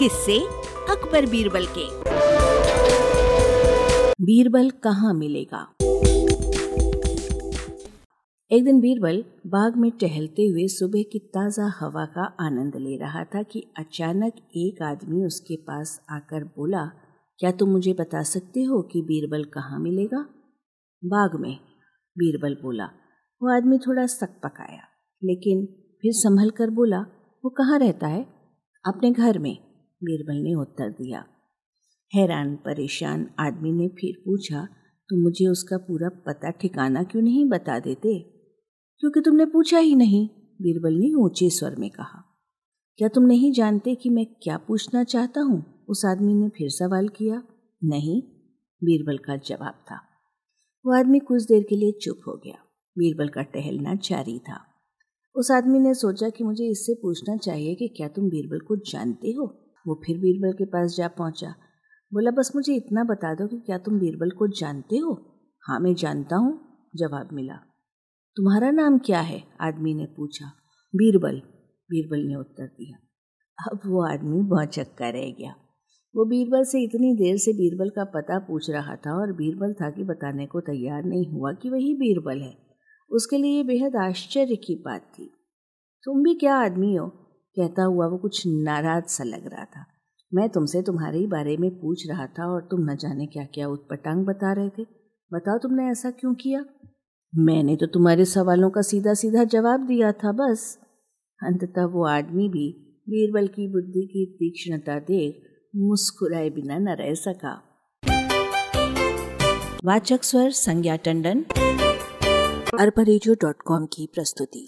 किससे अकबर बीरबल के। बीरबल कहाँ मिलेगा? एक दिन बीरबल बाग में टहलते हुए सुबह की ताज़ा हवा का आनंद ले रहा था कि अचानक एक आदमी उसके पास आकर बोला, क्या तुम मुझे बता सकते हो कि बीरबल कहाँ मिलेगा? बाग में बीरबल बोला, वो आदमी थोड़ा सक पकाया, लेकिन फिर संभल कर बोला, वो कहाँ रहता है? अपने घर में। बीरबल ने उत्तर दिया। हैरान, परेशान आदमी ने फिर पूछा तो मुझे उसका पूरा पता ठिकाना क्यों नहीं बता देते? क्योंकि तुमने पूछा ही नहीं बीरबल ने ऊँचे स्वर में कहा। क्या तुम नहीं जानते कि मैं क्या पूछना चाहता हूँ? उस आदमी ने फिर सवाल किया। नहीं बीरबल का जवाब था। वो आदमी कुछ देर के लिए चुप हो गया। बीरबल का टहलना जारी था। उस आदमी ने सोचा कि मुझे इससे पूछना चाहिए कि क्या तुम बीरबल को जानते हो? वो फिर बीरबल के पास जा पहुँचा। बोला, बस मुझे इतना बता दो कि क्या तुम बीरबल को जानते हो? हाँ मैं जानता हूँ, जवाब मिला। तुम्हारा नाम क्या है? आदमी ने पूछा। बीरबल बीरबल ने उत्तर दिया। अब वो आदमी भौचक्का रह गया। वो बीरबल से इतनी देर से बीरबल का पता पूछ रहा था और बीरबल था कि बताने को तैयार नहीं हुआ कि वही बीरबल है। उसके लिए बेहद आश्चर्य की बात थी। तुम भी क्या आदमी हो? कहता हुआ वो कुछ नाराज़ सा लग रहा था। मैं तुमसे तुम्हारे ही बारे में पूछ रहा था और तुम न जाने क्या क्या उत्पटांग बता रहे थे। बताओ तुमने ऐसा क्यों किया? मैंने तो तुम्हारे सवालों का सीधा सीधा जवाब दिया था बस। अंततः वो आदमी भी बीरबल की बुद्धि की तीक्ष्णता देख मुस्कुराए बिना न रह सका। वाचक स्वर संज्ञा टंडन कॉम की प्रस्तुति।